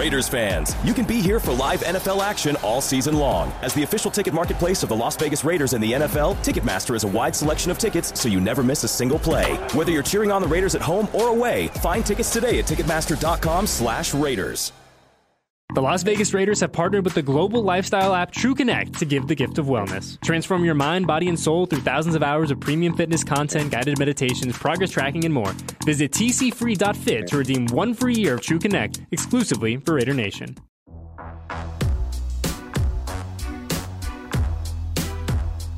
Raiders fans, you can be here for live NFL action all season long. As the official ticket marketplace of the Las Vegas Raiders and the NFL, Ticketmaster is a wide selection of tickets so you never miss a single play. Whether you're cheering on the Raiders at home or away, find tickets today at ticketmaster.com/raiders. The Las Vegas Raiders have partnered with the global lifestyle app TrueConnect to give the gift of wellness. Transform your mind, body, and soul through thousands of hours of premium fitness content, guided meditations, progress tracking, and more. Visit tcfree.fit to redeem one free year of TrueConnect exclusively for Raider Nation.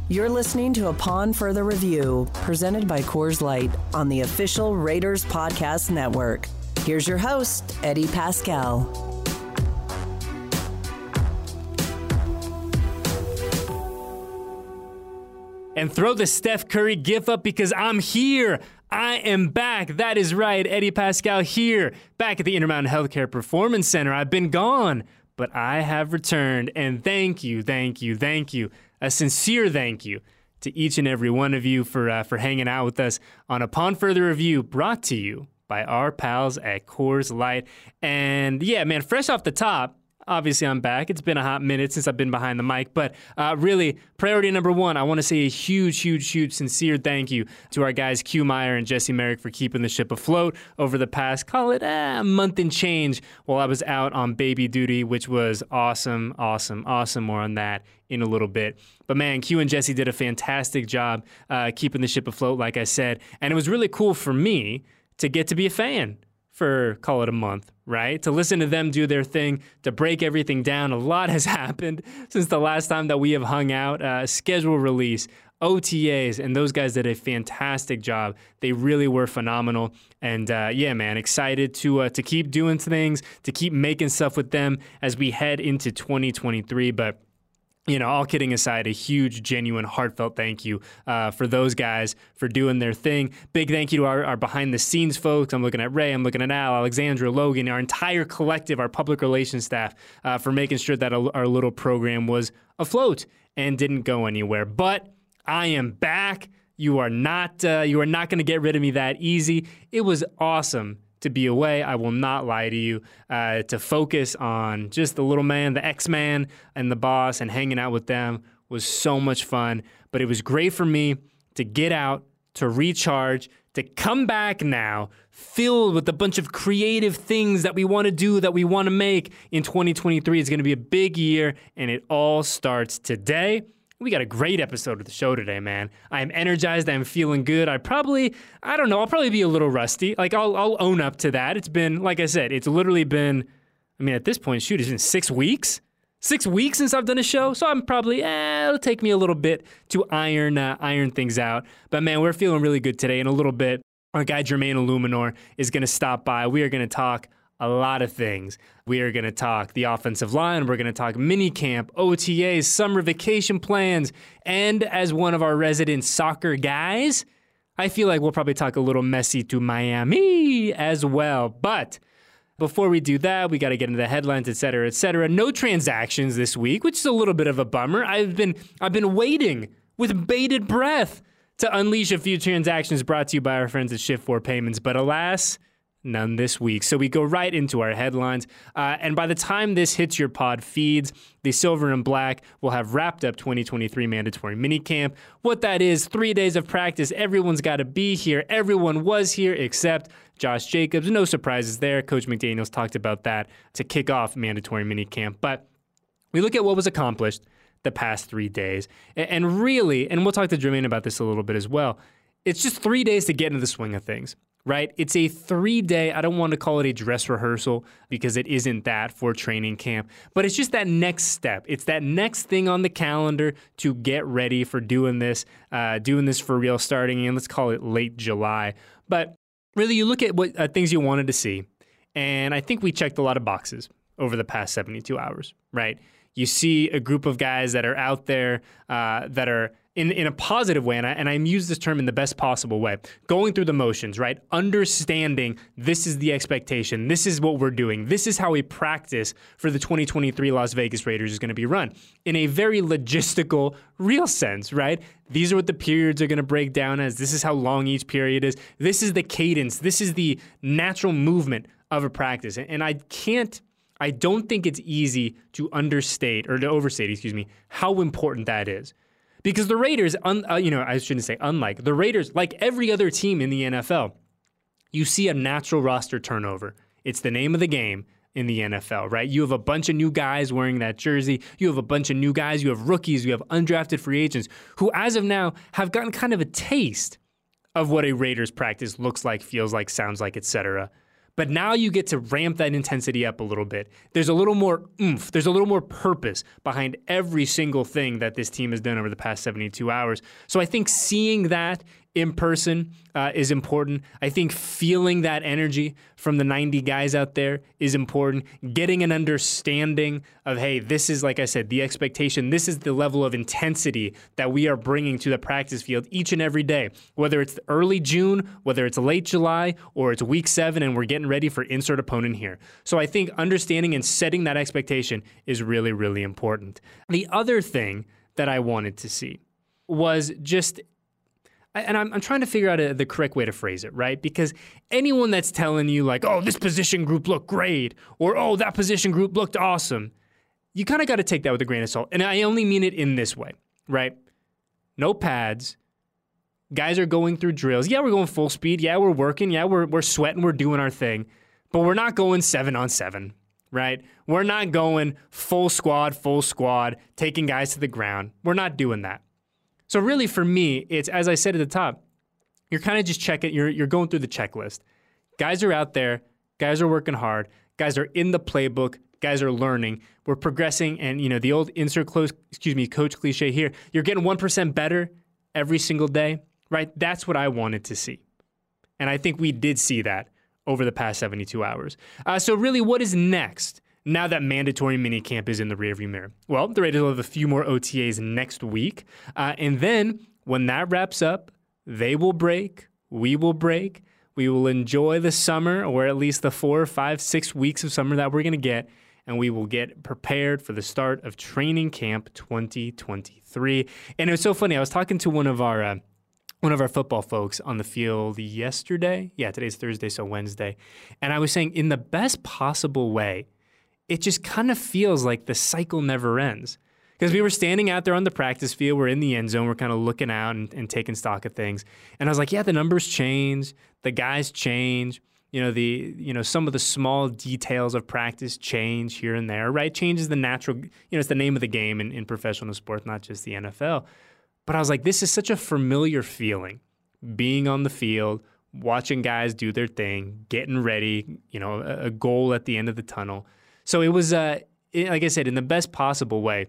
You're listening to a Upon Further Review, presented by Coors Light on the official Raiders Podcast Network. Here's your host, Eddie Paskal. And throw the Steph Curry gif up because I'm here. I am back. That is right. Eddie Paskal here, back at the Intermountain Healthcare Performance Center. I've been gone, but I have returned. And thank you, thank you, thank you. A sincere thank you to each and every one of you for, uh, for hanging out with us on Upon Further Review, brought to you by our pals at Coors Light. And yeah, man, fresh off the top, Obviously, I'm back. It's been a hot minute since I've been behind the mic, but uh, really, priority number one, I want to say a huge, huge, huge, sincere thank you to our guys Q Meyer and Jesse Merrick for keeping the ship afloat over the past, call it eh, a month and change, while I was out on baby duty, which was awesome, awesome, awesome. More on that in a little bit. But man, Q and Jesse did a fantastic job uh, keeping the ship afloat, like I said, and it was really cool for me to get to be a fan for call it a month, right? To listen to them do their thing, to break everything down. A lot has happened since the last time that we have hung out. Uh, schedule release, OTAs, and those guys did a fantastic job. They really were phenomenal. And uh, yeah, man, excited to uh, to keep doing things, to keep making stuff with them as we head into 2023. But you know, all kidding aside, a huge, genuine, heartfelt thank you uh, for those guys for doing their thing. Big thank you to our, our, behind the scenes folks. I'm looking at Ray, I'm looking at Al, Alexandra, Logan, our entire collective, our public relations staff uh, for making sure that our little program was afloat and didn't go anywhere. But I am back. You are not uh, you are not going to get rid of me that easy. It was awesome to be away. I will not lie to you. Uh, to focus on just the little man, the X Man, and the boss, and hanging out with them was so much fun. But it was great for me to get out, to recharge, to come back now filled with a bunch of creative things that we want to do, that we want to make in 2023. It's going to be a big year, and it all starts today. We got a great episode of the show today, man. I'm energized. I'm feeling good. I probably, I don't know, I'll probably be a little rusty. Like, I'll, I'll own up to that. It's been, like I said, it's literally been, I mean, at this point, shoot, it's been six weeks. Six weeks since I've done a show, so I'm probably eh, it'll take me a little bit to iron uh, iron things out. But man, we're feeling really good today. In a little bit, our guy Jermaine Eluemunor is going to stop by. We are going to talk a lot of things. We are going to talk the offensive line, we're going to talk mini camp, OTAs, summer vacation plans, and as one of our resident soccer guys, I feel like we'll probably talk a little Messi to Miami as well. But before we do that, we got to get into the headlines, et cetera, et cetera. No transactions this week, which is a little bit of a bummer. I've been I've been waiting with bated breath to unleash a few transactions brought to you by our friends at Shift 4 Payments, but alas, None this week. So we go right into our headlines. Uh, and by the time this hits your pod feeds, the Silver and Black will have wrapped up 2023 mandatory minicamp. What that is, three days of practice. Everyone's got to be here. Everyone was here except Josh Jacobs. No surprises there. Coach McDaniels talked about that to kick off mandatory minicamp. But we look at what was accomplished the past three days. And really, and we'll talk to Jermaine about this a little bit as well, it's just three days to get into the swing of things right? It's a three day, I don't want to call it a dress rehearsal because it isn't that for training camp, but it's just that next step. It's that next thing on the calendar to get ready for doing this, uh, doing this for real starting in, let's call it late July. But really, you look at what uh, things you wanted to see, and I think we checked a lot of boxes over the past 72 hours, right? You see a group of guys that are out there uh, that are in, in a positive way, and I, and I use this term in the best possible way, going through the motions, right? Understanding this is the expectation, this is what we're doing, this is how a practice for the 2023 Las Vegas Raiders is going to be run in a very logistical, real sense, right? These are what the periods are going to break down as. This is how long each period is. This is the cadence. This is the natural movement of a practice. And I can't I don't think it's easy to understate or to overstate, excuse me, how important that is. Because the Raiders, un, uh, you know, I shouldn't say unlike, the Raiders, like every other team in the NFL, you see a natural roster turnover. It's the name of the game in the NFL, right? You have a bunch of new guys wearing that jersey. You have a bunch of new guys. You have rookies. You have undrafted free agents who, as of now, have gotten kind of a taste of what a Raiders practice looks like, feels like, sounds like, etc. But now you get to ramp that intensity up a little bit. There's a little more oomph, there's a little more purpose behind every single thing that this team has done over the past 72 hours. So I think seeing that in person uh, is important. I think feeling that energy from the 90 guys out there is important. Getting an understanding of, hey, this is, like I said, the expectation. This is the level of intensity that we are bringing to the practice field each and every day. Whether it's early June, whether it's late July, or it's week seven and we're getting ready for insert opponent here. So I think understanding and setting that expectation is really, really important. The other thing that I wanted to see was just and I'm, I'm trying to figure out a, the correct way to phrase it, right? Because anyone that's telling you, like, oh, this position group looked great, or oh, that position group looked awesome, you kind of got to take that with a grain of salt. And I only mean it in this way, right? No pads. Guys are going through drills. Yeah, we're going full speed. Yeah, we're working. Yeah, we're, we're sweating. We're doing our thing. But we're not going seven on seven, right? We're not going full squad, full squad, taking guys to the ground. We're not doing that. So really for me, it's as I said at the top, you're kind of just checking, you're you're going through the checklist. Guys are out there, guys are working hard, guys are in the playbook, guys are learning. We're progressing, and you know the old insert close, excuse me, coach cliche here. You're getting one percent better every single day, right? That's what I wanted to see, and I think we did see that over the past 72 hours. Uh, so really, what is next? Now that mandatory minicamp is in the rearview mirror? Well, the Raiders will have a few more OTAs next week. Uh, and then when that wraps up, they will break, we will break. We will enjoy the summer, or at least the four, five, six weeks of summer that we're going to get, and we will get prepared for the start of training camp 2023. And it was so funny. I was talking to one of our uh, one of our football folks on the field yesterday. Yeah, today's Thursday, so Wednesday, and I was saying in the best possible way it just kind of feels like the cycle never ends. Because we were standing out there on the practice field, we're in the end zone, we're kind of looking out and, and taking stock of things. And I was like, yeah, the numbers change, the guys change you know the you know some of the small details of practice change here and there right changes the natural you know it's the name of the game in, in professional sports not just the nfl but i was like this is such a familiar feeling being on the field watching guys do their thing getting ready you know a, a goal at the end of the tunnel so it was, uh, like I said, in the best possible way.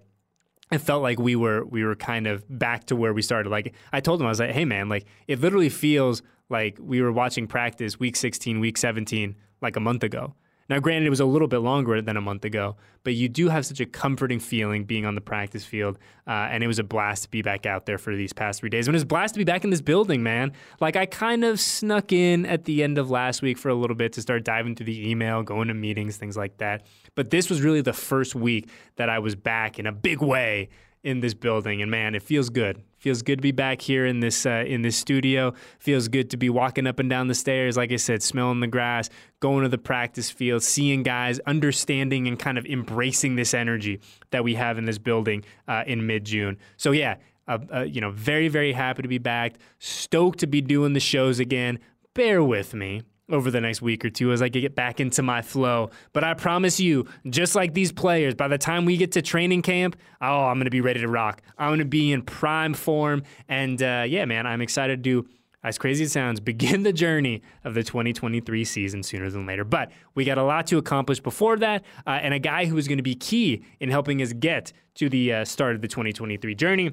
It felt like we were we were kind of back to where we started. Like I told him, I was like, "Hey, man, like it literally feels like we were watching practice week 16, week 17, like a month ago." Now, granted, it was a little bit longer than a month ago, but you do have such a comforting feeling being on the practice field. Uh, and it was a blast to be back out there for these past three days. And it was a blast to be back in this building, man. Like, I kind of snuck in at the end of last week for a little bit to start diving through the email, going to meetings, things like that. But this was really the first week that I was back in a big way in this building, and man, it feels good. Feels good to be back here in this uh, in this studio. Feels good to be walking up and down the stairs, like I said, smelling the grass, going to the practice field, seeing guys, understanding and kind of embracing this energy that we have in this building uh, in mid June. So yeah, uh, uh, you know, very very happy to be back. Stoked to be doing the shows again. Bear with me over the next week or two as I get back into my flow. But I promise you, just like these players, by the time we get to training camp, oh, I'm going to be ready to rock. I'm going to be in prime form. And uh, yeah, man, I'm excited to as crazy as it sounds, begin the journey of the 2023 season sooner than later. But we got a lot to accomplish before that, uh, and a guy who is going to be key in helping us get to the uh, start of the 2023 journey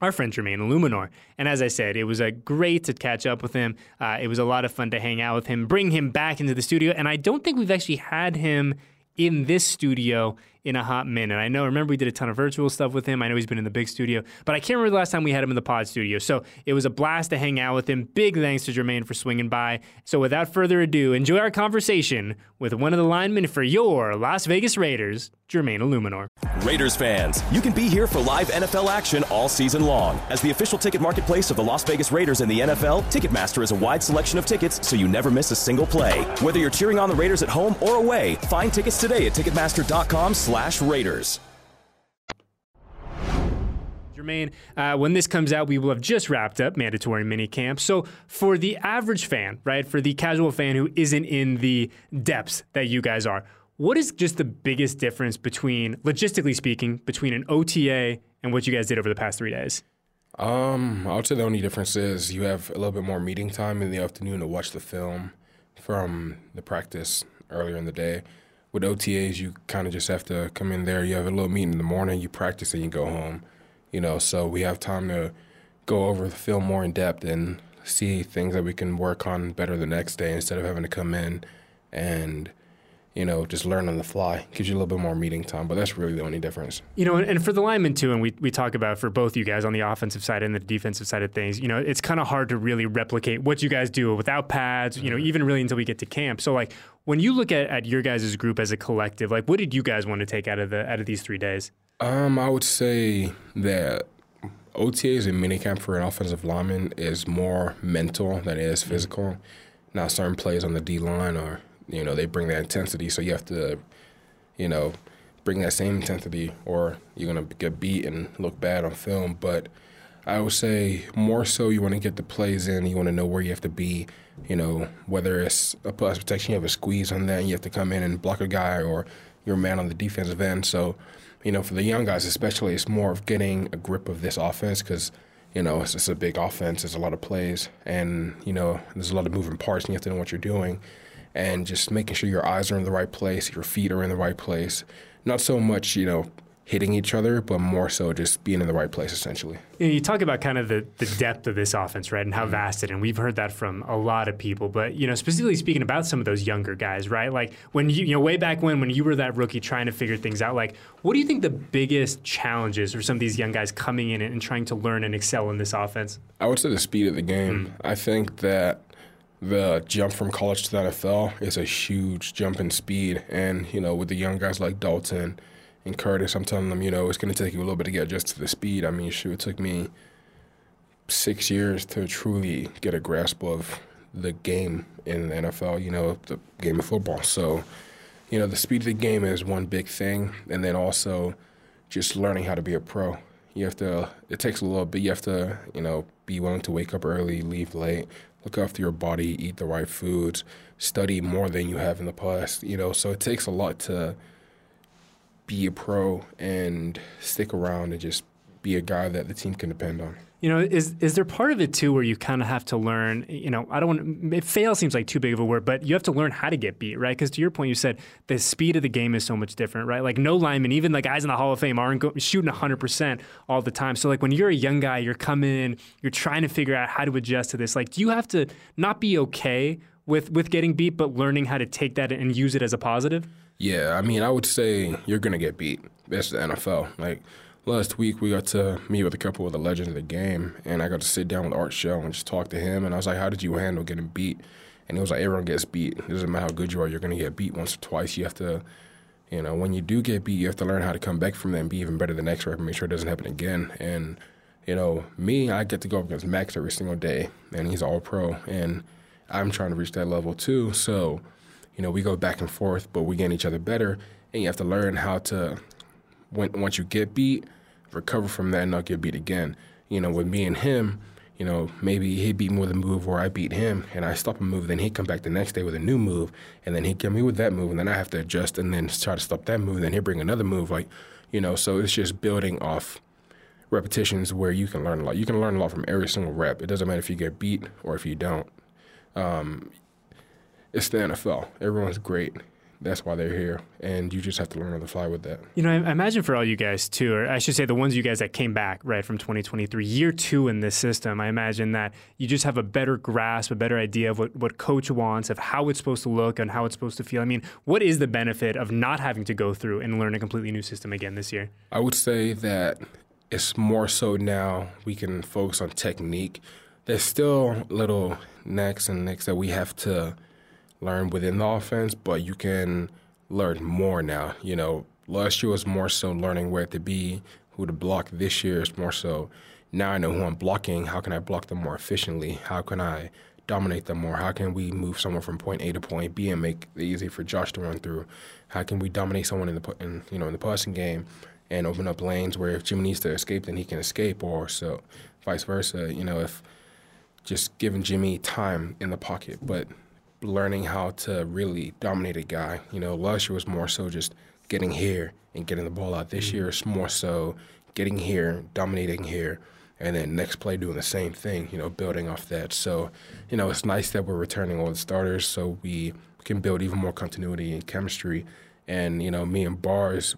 our friend Jermaine Eluemunor. And as I said, it was a great to catch up with him. Uh, it was a lot of fun to hang out with him, bring him back into the studio. And I don't think we've actually had him in this studio in a hot minute. I know, remember, we did a ton of virtual stuff with him. I know he's been in the big studio, but I can't remember the last time we had him in the pod studio. So it was a blast to hang out with him. Big thanks to Jermaine for swinging by. So without further ado, enjoy our conversation with one of the linemen for your Las Vegas Raiders, Jermaine Eluemunor. Raiders fans, you can be here for live NFL action all season long. As the official ticket marketplace of the Las Vegas Raiders and the NFL, Ticketmaster is a wide selection of tickets so you never miss a single play. Whether you're cheering on the Raiders at home or away, find tickets today at ticketmaster.com/raiders. Jermaine, uh, when this comes out, we will have just wrapped up mandatory minicamp. So, for the average fan, right, for the casual fan who isn't in the depths that you guys are, what is just the biggest difference between, logistically speaking, between an OTA and what you guys did over the past three days? Um, I would say the only difference is you have a little bit more meeting time in the afternoon to watch the film from the practice earlier in the day. With OTAs, you kind of just have to come in there. You have a little meeting in the morning, you practice, and you go home. You know, so we have time to go over the film more in depth and see things that we can work on better the next day instead of having to come in and you know, just learn on the fly. Gives you a little bit more meeting time, but that's really the only difference. You know, and for the linemen too, and we, we talk about for both you guys on the offensive side and the defensive side of things, you know, it's kind of hard to really replicate what you guys do without pads, you know, even really until we get to camp. So like when you look at, at your guys' group as a collective, like what did you guys want to take out of the out of these three days? Um, I would say that OTAs and minicamp for an offensive lineman is more mental than it is physical. Now, certain plays on the D line are you know, they bring that intensity. So you have to, you know, bring that same intensity or you're going to get beat and look bad on film. But I would say more so you want to get the plays in. You want to know where you have to be. You know, whether it's a plus protection, you have a squeeze on that, and you have to come in and block a guy, or you're a man on the defensive end. So, you know, for the young guys especially, it's more of getting a grip of this offense because you know, it's, it's a big offense. There's a lot of plays, and you know, there's a lot of moving parts, and you have to know what you're doing and just making sure your eyes are in the right place, your feet are in the right place. Not so much, you know, hitting each other, but more so just being in the right place, essentially. You, know, you talk about kind of the, the depth of this offense, right, and how mm-hmm. vast it, and we've heard that from a lot of people. But you know, specifically speaking about some of those younger guys, right? Like when you, you know, way back when, when you were that rookie trying to figure things out, like what do you think the biggest challenges for some of these young guys coming in and trying to learn and excel in this offense? I would say the speed of the game. Mm. I think that the jump from college to the NFL is a huge jump in speed. And, you know, with the young guys like Dalton and Curtis, I'm telling them, you know, it's going to take you a little bit to get adjusted to the speed. I mean, shoot, it took me six years to truly get a grasp of the game in the NFL, you know, the game of football. So, you know, the speed of the game is one big thing. And then also just learning how to be a pro. You have to, it takes a little bit. You have to, you know, be willing to wake up early, leave late, look after your body, eat the right foods, study more than you have in the past. You know, so it takes a lot to be a pro and stick around and just be a guy that the team can depend on. You know, is is there part of it too where you kind of have to learn? You know, I don't want fail seems like too big of a word, but you have to learn how to get beat, right? Because to your point, you said the speed of the game is so much different, right? Like no lineman, even like guys in the Hall of Fame, aren't go, shooting 100 percent all the time. So like when you're a young guy, you're coming in, you're trying to figure out how to adjust to this. Like, do you have to not be okay with with getting beat, but learning how to take that and use it as a positive? Yeah, I mean, I would say you're gonna get beat. That's the NFL. Like last week we got to meet with a couple of the legends of the game, and I got to sit down with Art Shell and just talk to him. And I was like, "How did you handle getting beat?" And he was like, "Everyone gets beat. It doesn't matter how good you are. You're going to get beat once or twice. You have to, you know, when you do get beat, you have to learn how to come back from that and be even better the next rep and make sure it doesn't happen again." And you know, me, I get to go up against Maxx every single day, and he's all pro, and I'm trying to reach that level too. So, you know, we go back and forth, but we get each other better, and you have to learn how to, when once you get beat recover from that and not get beat again. You know, with me and him, you know, maybe he beat me with a move or I beat him and I stop a move, then he come back the next day with a new move and then he get me with that move and then I have to adjust and then try to stop that move and then he bring another move like, you know, so it's just building off repetitions where you can learn a lot. You can learn a lot from every single rep. It doesn't matter if you get beat or if you don't. Um, it's the NFL. Everyone's great. That's why they're here, and you just have to learn on the fly with that. You know, I, I imagine for all you guys too, or I should say the ones you guys that came back right from 2023, year two in this system. I imagine that you just have a better grasp, a better idea of what what coach wants, of how it's supposed to look, and how it's supposed to feel. I mean, what is the benefit of not having to go through and learn a completely new system again this year? I would say that it's more so now we can focus on technique. There's still little necks and nicks that we have to learn within the offense, but you can learn more now. You know, last year was more so learning where to be, who to block. This year is more so now I know who I'm blocking. How can I block them more efficiently? How can I dominate them more? How can we move someone from point A to point B and make it easy for Josh to run through? How can we dominate someone in the in, you know in the passing game and open up lanes where if Jimmy needs to escape, then he can escape, or so vice versa. You know, if just giving Jimmy time in the pocket, but learning how to really dominate a guy. You know, last year was more so just getting here and getting the ball out. This mm. year is more so getting here, dominating here, and then next play doing the same thing, you know, building off that. So, you know, it's nice that we're returning all the starters so we can build even more continuity and chemistry. And, you know, me and Bars,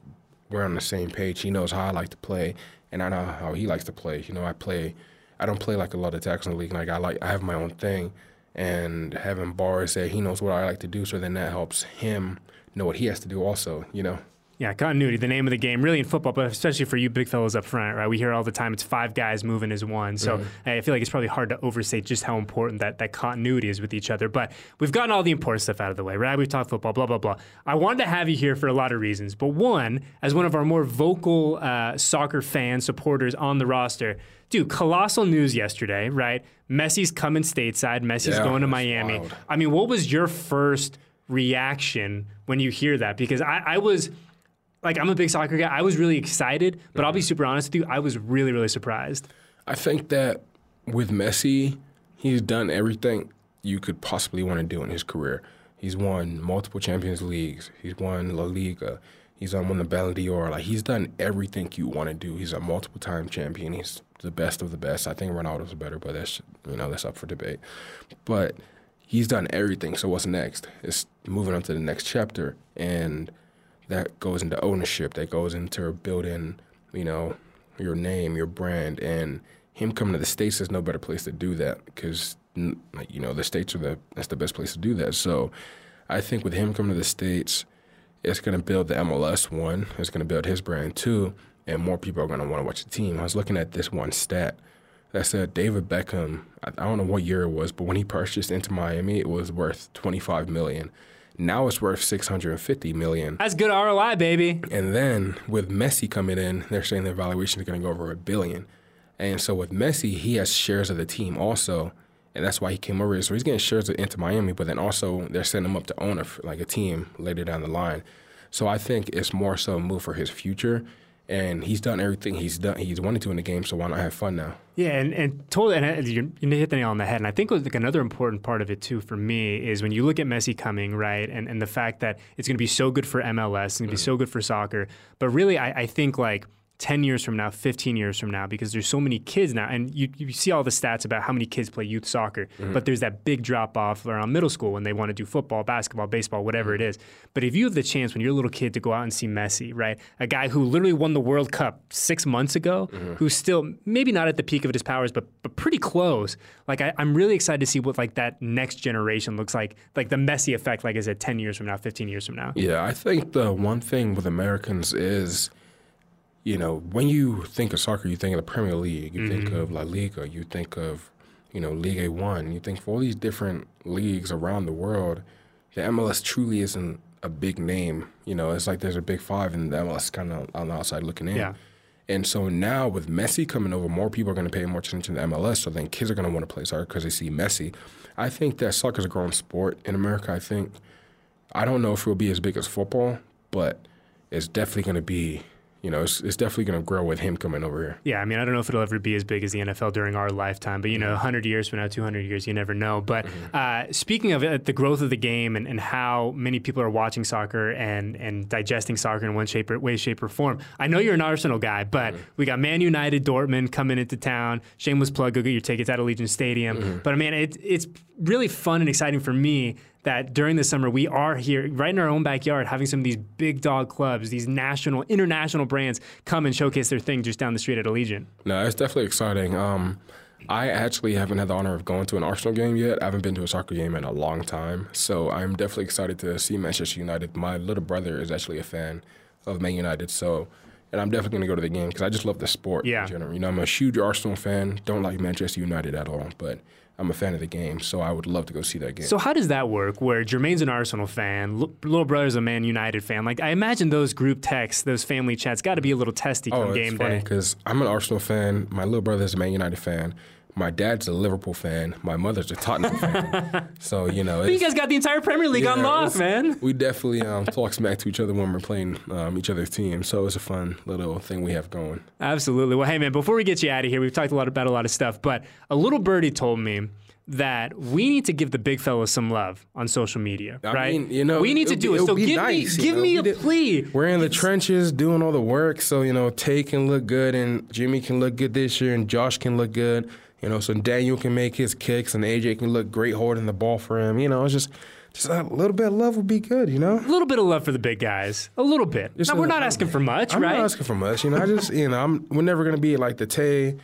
we're on the same page. He knows how I like to play, and I know how he likes to play. You know, I play, I don't play like a lot of tackles in the league. Like, I like, I have my own thing and having bars that he knows what I like to do, so then that helps him know what he has to do also, you know. Yeah, continuity, the name of the game, really in football, but especially for you big fellows up front, right? We hear all the time it's five guys moving as one. So mm-hmm. I feel like it's probably hard to overstate just how important that, that continuity is with each other. But we've gotten all the important stuff out of the way, right? We've talked football, blah, blah, blah. I wanted to have you here for a lot of reasons. But one, as one of our more vocal uh, soccer fan supporters on the roster, dude, colossal news yesterday, right? Messi's coming stateside. Messi's yeah, going to Miami. Wild. I mean, what was your first reaction when you hear that? Because I, I was like, I'm a big soccer guy. I was really excited, but. I'll be super honest with you. I was really, really surprised. I think that with Messi, he's done everything you could possibly want to do in his career. He's won multiple Champions Leagues. He's won La Liga. He's won the Ballon d'Or. Like he's done everything you want to do. He's a multiple time champion. He's the best of the best. I think Ronaldo's better, but that's you know that's up for debate. But he's done everything. So what's next? It's moving on to the next chapter, and that goes into ownership. That goes into building, you know, your name, your brand, and him coming to the states is no better place to do that because you know the states are the that's the best place to do that. So I think with him coming to the states it's going to build the MLS one. It's going to build his brand too, and more people are going to want to watch the team. I was looking at this one stat that said David Beckham. I don't know what year it was, but when he purchased into Miami, it was worth 25 million. Now it's worth 650 million. That's good ROI, baby. And then with Messi coming in, they're saying their valuation is going to go over a billion. And so with Messi, he has shares of the team also and that's why he came over here. So he's getting shares into Miami, but then also they're setting him up to own a, like a team later down the line. So I think it's more so a move for his future. And he's done everything he's done. He's wanted to in the game, so why not have fun now? Yeah, and, and totally, and you, you hit the nail on the head. And I think like another important part of it too for me is when you look at Messi coming right, and, and the fact that it's going to be so good for MLS, it's going to be mm. so good for soccer. But really, I, I think like 10 years from now, 15 years from now, because there's so many kids now. And you, you see all the stats about how many kids play youth soccer, mm-hmm. but there's that big drop off around middle school when they want to do football, basketball, baseball, whatever mm-hmm. it is. But if you have the chance when you're a little kid to go out and see Messi, right? A guy who literally won the World Cup six months ago, mm-hmm. who's still maybe not at the peak of his powers, but, but pretty close. Like, I, I'm really excited to see what like that next generation looks like, like the Messi effect, like I said, 10 years from now, 15 years from now. Yeah, I think the one thing with Americans is you know, when you think of soccer, you think of the Premier League, you mm-hmm. think of La Liga, you think of, you know, Ligue 1, you think of all these different leagues around the world. The MLS truly isn't a big name. You know, it's like there's a big five and the MLS kind of on the outside looking in. Yeah. And so now with Messi coming over, more people are going to pay more attention to the MLS. So then kids are going to want to play soccer because they see Messi. I think that soccer is a growing sport in America. I think, I don't know if it will be as big as football, but it's definitely going to be you know, it's, it's definitely going to grow with him coming over here. Yeah, I mean, I don't know if it'll ever be as big as the NFL during our lifetime, but you know, 100 mm-hmm. years from now, 200 years, you never know. But mm-hmm. uh, speaking of uh, the growth of the game and, and how many people are watching soccer and, and digesting soccer in one shape or way, shape, or form, I know you're an Arsenal guy, but mm-hmm. we got Man United, Dortmund coming into town. Shameless plug, go get your tickets at Allegiant Stadium. Mm-hmm. But I mean, it, it's really fun and exciting for me that during the summer we are here right in our own backyard having some of these big dog clubs, these national, international brands come and showcase their thing just down the street at Allegiant. No, it's definitely exciting. Um, I actually haven't had the honor of going to an Arsenal game yet. I haven't been to a soccer game in a long time. So I'm definitely excited to see Manchester United. My little brother is actually a fan of Man United. So, and I'm definitely going to go to the game because I just love the sport Yeah. in general. You know, I'm a huge Arsenal fan. Don't like Manchester United at all, but I'm a fan of the game. So I would love to go see that game. So how does that work? Where Jermaine's an Arsenal fan, L- little brother's a Man United fan. Like I imagine those group texts, those family chats, got to be a little testy oh, come Oh, game it's funny day. because I'm an Arsenal fan. My little brother's a Man United fan. My dad's a Liverpool fan. My mother's a Tottenham fan. So you know, You guys got the entire Premier League on lock, man. We definitely um, talk smack to each other when we're playing um, each other's teams. So it's a fun little thing we have going. Absolutely. Well, hey man, before we get you out of here, we've talked a lot about a lot of stuff, but a little birdie told me that we need to give the big fellas some love on social media, I right? mean, you know, we need to do be- it. So give nice, me, give know? me a plea. We're in the trenches doing all the work, so you know, Tay can look good, and Jimmy can look good this year, and Josh can look good. You know, so Daniel can make his kicks, and AJ can look great holding the ball for him. You know, it's just just a little bit of love would be good. You know. A little bit of love for the big guys. A little bit. Just now, a we're not asking for much, I'm right? not asking for much. You know, I just you know, I'm we're never gonna be like the Tay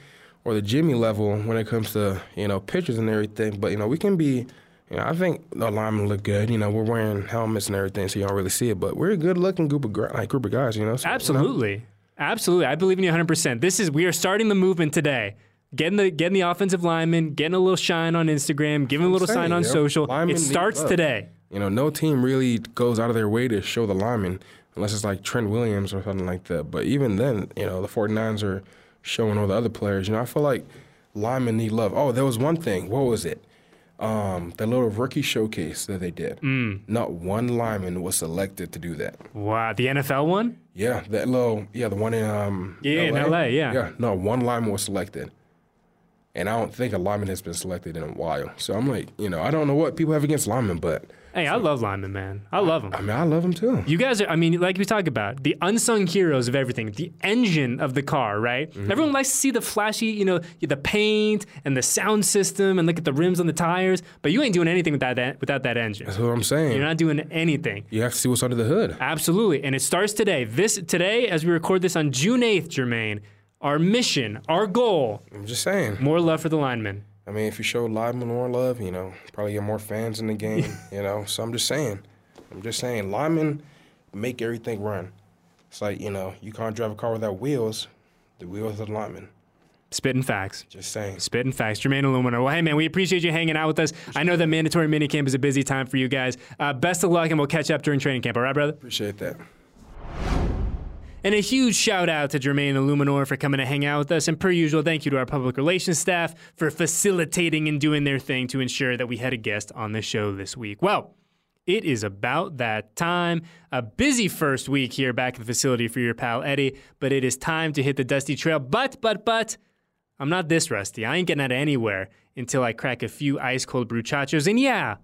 or the Jimmy level when it comes to you know pitchers and everything. But you know, we can be. You know, I think the linemen look good. You know, we're wearing helmets and everything, so you don't really see it. But we're a good-looking group of like group of guys. You know, so, you know, Absolutely. Absolutely. I believe in you 100%. This is we are starting the movement today. Getting the getting the offensive lineman, getting a little shine on Instagram, giving a little saying, sign on social. It starts today. You know, no team really goes out of their way to show the lineman unless it's like Trent Williams or something like that. But even then, you know, the 49ers are showing all the other players. You know, I feel like linemen need love. Oh, there was one thing. What was it? Um, the little rookie showcase that they did. Mm. Not one lineman was selected to do that. Wow, the NFL one? Yeah, that little, yeah, the one in um, Yeah, in LA, yeah. Yeah, no, one lineman was selected. And I don't think a lineman has been selected in a while. So I'm like, you know, I don't know what people have against linemen, but Hey, I love linemen, man. I love them. I mean, I love them too. You guys are, I mean, like we talk about, the unsung heroes of everything, the engine of the car, right? Mm-hmm. Everyone likes to see the flashy, you know, the paint and the sound system and look at the rims on the tires, but you ain't doing anything without that, without that engine. That's what I'm saying. You're not doing anything. You have to see what's under the hood. Absolutely. And it starts today. This today, as we record this on June 8th, Jermaine, our mission, our goal, I'm just saying. more love for the linemen. I mean, if you show linemen more love, you know, probably get more fans in the game, you know. So I'm just saying. I'm just saying, linemen make everything run. It's like, you know, you can't drive a car without wheels. The wheels are the linemen. Spitting facts. Just saying. Spitting facts. Jermaine Eluemunor. Well, hey, man, we appreciate you hanging out with us. I know that mandatory minicamp is a busy time for you guys. Uh, best of luck, and we'll catch up during training camp. All right, brother? Appreciate that. And a huge shout out to Jermaine Eluemunor for coming to hang out with us. And per usual, thank you to our public relations staff for facilitating and doing their thing to ensure that we had a guest on the show this week. Well, it is about that time. A busy first week here back at the facility for your pal Eddie, but it is time to hit the dusty trail. But, but, but, I'm not this rusty. I ain't getting out of anywhere until I crack a few ice cold bruchachos. And yeah,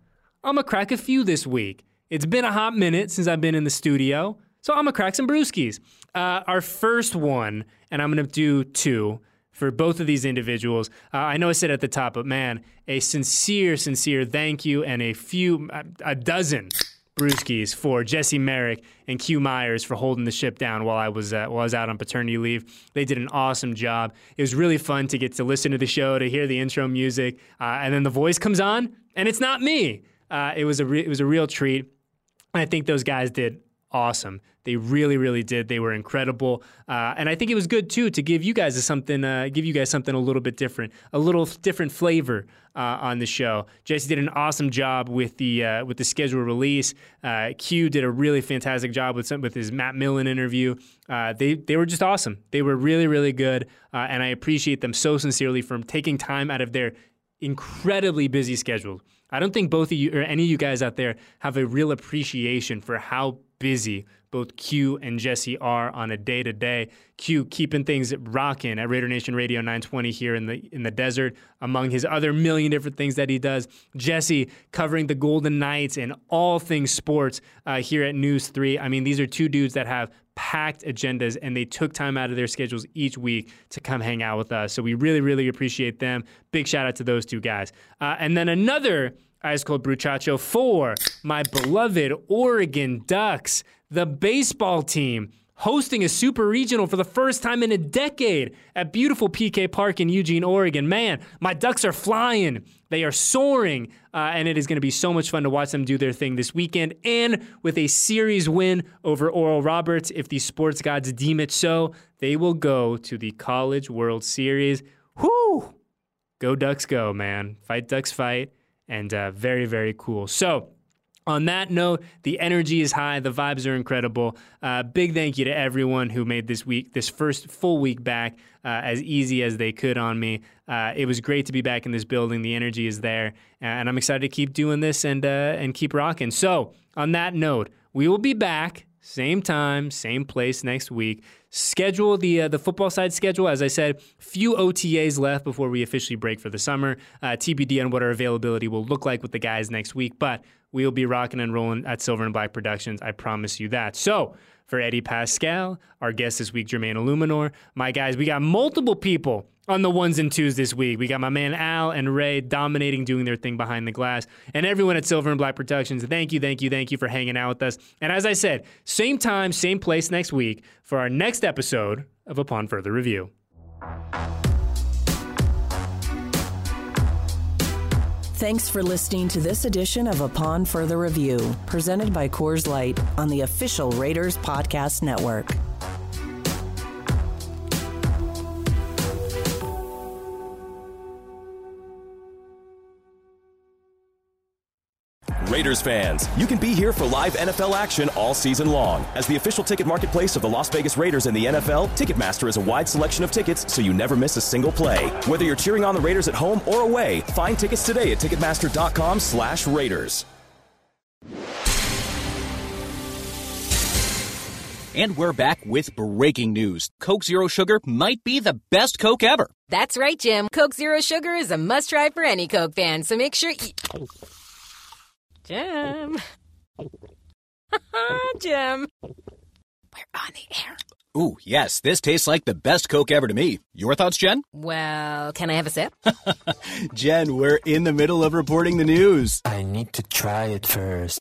I'm gonna crack a few this week. It's been a hot minute since I've been in the studio, so I'm gonna crack some brewskis. Uh, our first one, and I'm gonna do two for both of these individuals. Uh, I know I said at the top, but man, a sincere, sincere thank you and a few, a, dozen brewskis for Jesse Merrick and Q Myers for holding the ship down while I was uh, while I was out on paternity leave. They did an awesome job. It was really fun to get to listen to the show, to hear the intro music, uh, and then the voice comes on, and it's not me. Uh, it was a re- it was a real treat. I think those guys did awesome. They really, really did. They were incredible, uh, and I think it was good too to give you guys something, uh, give you guys something a little bit different, a little different flavor uh, on the show. Jesse did an awesome job with the uh, with the schedule release. Uh, Q did a really fantastic job with some, with his Matt Millen interview. Uh, they they were just awesome. They were really, really good, and I appreciate them so sincerely for taking time out of their incredibly busy schedule. I don't think both of you or any of you guys out there have a real appreciation for how busy both Q and Jesse are on a day to day. Q keeping things rocking at Raider Nation Radio 920 here in the in the desert, among his other million different things that he does. Jesse covering the Golden Knights and all things sports uh, here at News Three. I mean, these are two dudes that have packed agendas and they took time out of their schedules each week to come hang out with us. So we really, really appreciate them. Big shout out to those two guys. Uh, and then another Ice Cold Bruchacho for my beloved Oregon Ducks, the baseball team hosting a super regional for the first time in a decade at beautiful PK Park in Eugene, Oregon. Man, my Ducks are flying. They are soaring, uh, and it is going to be so much fun to watch them do their thing this weekend. And with a series win over Oral Roberts, if the sports gods deem it so, they will go to the College World Series. Whoo! Go Ducks, go, man. Fight Ducks, fight. And uh, very, very cool. So, on that note, the energy is high, the vibes are incredible. Uh, big thank you to everyone who made this week, this first full week back, uh, as easy as they could on me. Uh, it was great to be back in this building. The energy is there, and I'm excited to keep doing this and uh, and keep rocking. So, on that note, we will be back same time, same place next week. Schedule the uh, the football side schedule. As I said, few OTAs left before we officially break for the summer. Uh, TBD on what our availability will look like with the guys next week, but we'll be rocking and rolling at Silver and Black Productions. I promise you that. So. For Eddie Paskal, our guest this week, Jermaine Eluemunor. My guys, we got multiple people on the ones and twos this week. We got my man Al and Ray dominating, doing their thing behind the glass, and everyone at Silver and Black Productions. Thank you, thank you, thank you for hanging out with us. And as I said, same time, same place next week for our next episode of Upon Further Review. Thanks for listening to this edition of Upon Further Review, presented by Coors Light on the official Raiders Podcast Network. Raiders fans, you can be here for live NFL action all season long. As the official ticket marketplace of the Las Vegas Raiders and the NFL, Ticketmaster has a wide selection of tickets so you never miss a single play. Whether you're cheering on the Raiders at home or away, find tickets today at Ticketmaster.com slash Raiders. And we're back with breaking news. Coke Zero Sugar might be the best Coke ever. That's right, Jim. Coke Zero Sugar is a must try for any Coke fan, so make sure you. Jim. Jim. We're on the air. Ooh, yes, this tastes like the best Coke ever to me. Your thoughts, Jen? Well, can I have a sip? Jen, we're in the middle of reporting the news. I need to try it first.